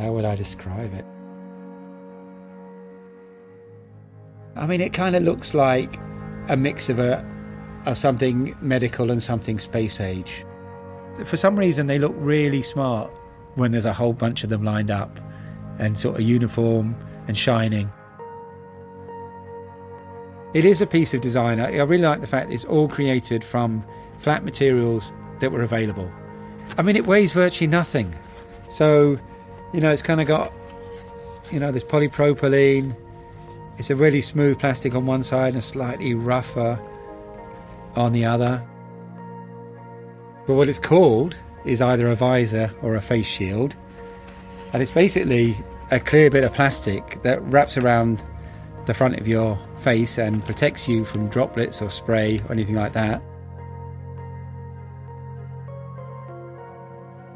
how would I describe it? I mean, it kind of looks like a mix of a of something medical and something space age. For some reason, they look really smart when there's a whole bunch of them lined up and sort of uniform and shining. It is a piece of design. I really like the fact it's all created from flat materials that were available. I mean, it weighs virtually nothing. So, you know, it's kind of got, you know, this polypropylene. It's a really smooth plastic on one side and a slightly rougher on the other. But what it's called is either a visor or a face shield. And it's basically a clear bit of plastic that wraps around the front of your face and protects you from droplets or spray or anything like that.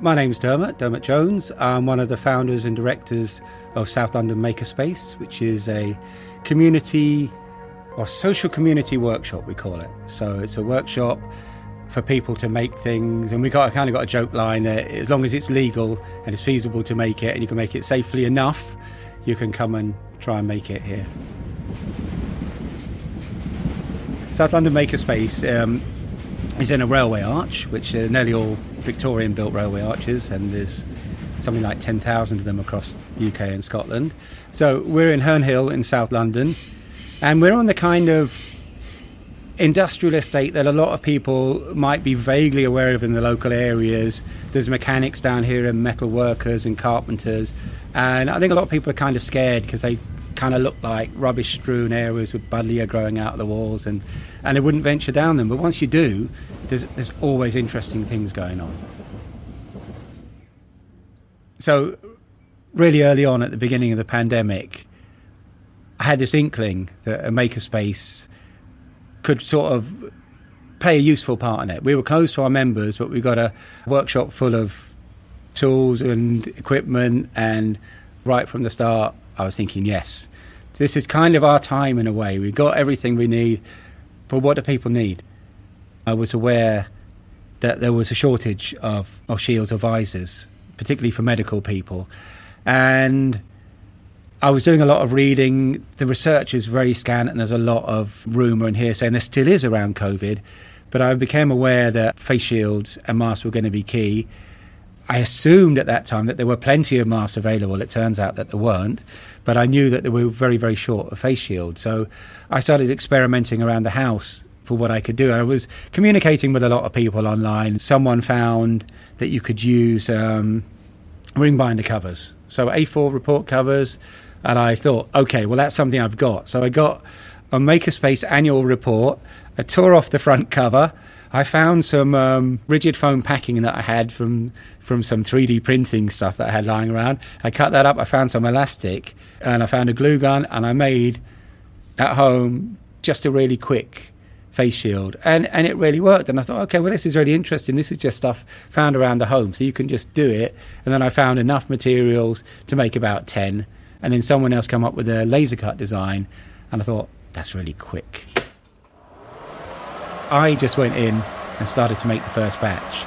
My name's Dermot, Dermot Jones. I'm one of the founders and directors of South London Makerspace, which is a community or social community workshop, we call it. So it's a workshop for people to make things, and we got kind of got a joke line that as long as it's legal and it's feasible to make it, and you can make it safely enough, you can come and try and make it here. South London Makerspace um, is in a railway arch, which are nearly all Victorian built railway arches, and there's something like 10,000 of them across the UK and Scotland. So we're in Herne Hill in South London, and we're on the kind of industrial estate that a lot of people might be vaguely aware of in the local areas. There's mechanics down here and metal workers and carpenters, and I think a lot of people are kind of scared because they kind of look like rubbish strewn areas with buddleia growing out of the walls, and, and they wouldn't venture down them. But once you do, there's, there's always interesting things going on. So, really early on at the beginning of the pandemic, I had this inkling that a makerspace could sort of play a useful part in it. We were close to our members, but we got a workshop full of tools and equipment, and right from the start, I was thinking, yes, this is kind of our time in a way. We've got everything we need, but what do people need? I was aware that there was a shortage of, of shields or visors, particularly for medical people. And I was doing a lot of reading. The research is very scant, and there's a lot of rumour and hearsay, and there still is around COVID. But I became aware that face shields and masks were going to be key. I assumed at that time that there were plenty of masks available. It turns out that there weren't, but I knew that they were very, very short of face shields. So I started experimenting around the house for what I could do. I was communicating with a lot of people online. Someone found that you could use um, ring binder covers, so A4 report covers, and I thought, okay, well that's something I've got. So I got a Makerspace annual report. I tore off the front cover. I found some um, rigid foam packing that I had from from some 3D printing stuff that I had lying around. I cut that up. I found some elastic, and I found a glue gun, and I made at home just a really quick face shield, and and it really worked. And I thought, okay, well, this is really interesting. This is just stuff found around the home, so you can just do it. And then I found enough materials to make about ten, and then someone else come up with a laser cut design, and I thought that's really quick. I just went in and started to make the first batch.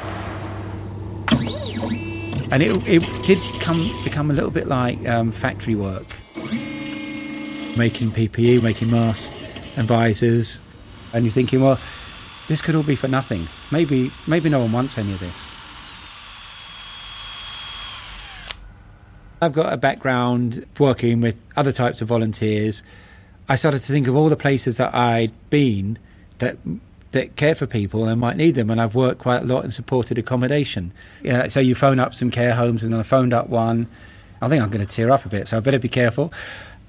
And it, it did come, become a little bit like um, factory work, making PPE, making masks and visors. And you're thinking, well, this could all be for nothing. Maybe, maybe no one wants any of this. I've got a background working with other types of volunteers. I started to think of all the places that I'd been that that care for people and might need them. And I've worked quite a lot in supported accommodation. Yeah, so you phone up some care homes, and I phoned up one. I think I'm going to tear up a bit, so I better be careful.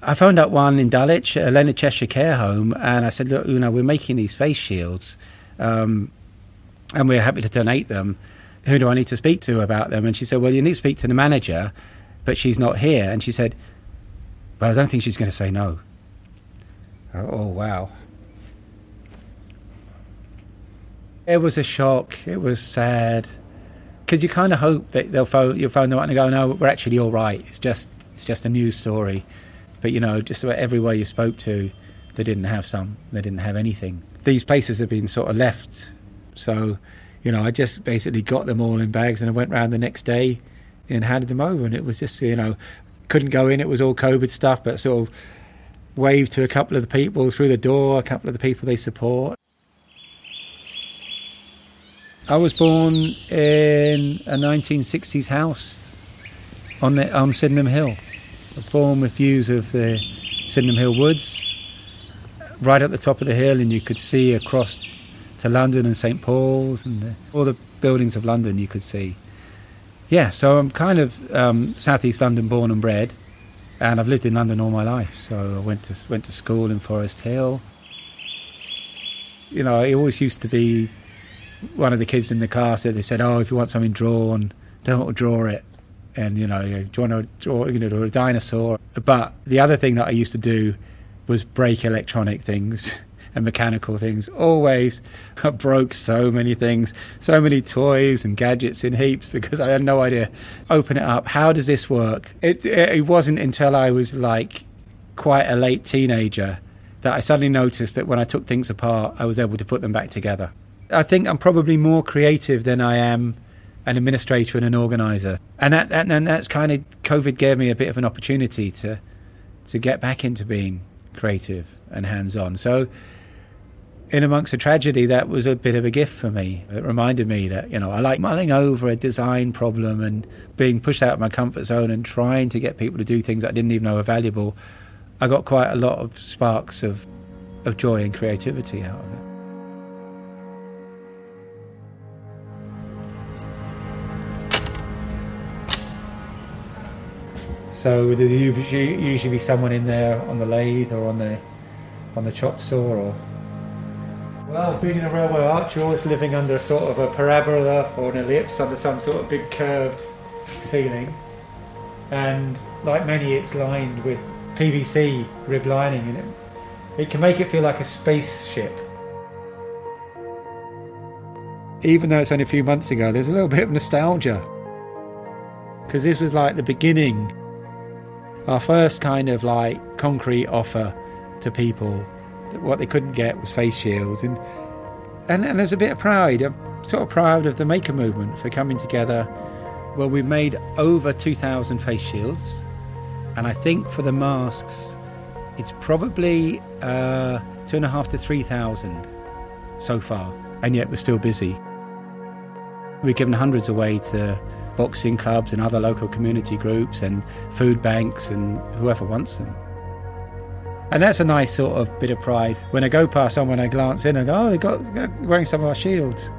I phoned up one in Dulwich, a Leonard Cheshire care home, and I said, look, you know, we're making these face shields, um, and we're happy to donate them. Who do I need to speak to about them? And she said, well, you need to speak to the manager, but she's not here. And she said, well, I don't think she's going to say no. Oh, oh, wow. It was a shock. It was sad because you kind of hope that they'll phone you'll phone them up and go, no, we're actually all right. It's just it's just a news story. But you know, just about everywhere you spoke to, they didn't have some. They didn't have anything. These places have been sort of left. So, you know, I just basically got them all in bags and I went round the next day and handed them over. And it was just, you know, couldn't go in. It was all COVID stuff, but sort of waved to a couple of the people through the door, a couple of the people they support. I was born in a 1960s house on the, on Sydenham Hill. Born with views of the Sydenham Hill Woods, right at the top of the hill, and you could see across to London and St Paul's and the, all the buildings of London you could see. Yeah, so I'm kind of um, southeast London born and bred, and I've lived in London all my life. So I went to went to school in Forest Hill. You know, I always used to be one of the kids in the class that they said, "Oh, if you want something drawn, don't draw it." And you know, do you want to draw, you know, draw a dinosaur? But the other thing that I used to do was break electronic things and mechanical things. Always I broke so many things, so many toys and gadgets in heaps because I had no idea. Open it up. How does this work? It, it wasn't until I was like quite a late teenager that I suddenly noticed that when I took things apart, I was able to put them back together. I think I'm probably more creative than I am an administrator and an organizer. And that, that and that's kind of COVID gave me a bit of an opportunity to to get back into being creative and hands on. So in amongst the tragedy, that was a bit of a gift for me. It reminded me that, you know, I like mulling over a design problem and being pushed out of my comfort zone and trying to get people to do things I didn't even know were valuable. I got quite a lot of sparks of, of joy and creativity out of it. So would there usually be someone in there on the lathe or on the on the chop saw or well, being in a railway arch, you're always living under sort of a parabola or an ellipse under some sort of big curved ceiling. And like many, it's lined with PVC rib lining in it. It can make it feel like a spaceship. Even though it's only a few months ago, there's a little bit of nostalgia. Because this was like the beginning, our first kind of like concrete offer to people what they couldn't get was face shields, and, and and there's a bit of pride. I'm sort of proud of the maker movement for coming together. Well, we've made over 2,000 face shields, and I think for the masks, it's probably uh, two and a half to 3,000 so far, and yet we're still busy. We've given hundreds away to boxing clubs and other local community groups and food banks and whoever wants them. And that's a nice sort of bit of pride. When I go past someone, I glance in and go, oh, they've got, they're wearing some of our shields.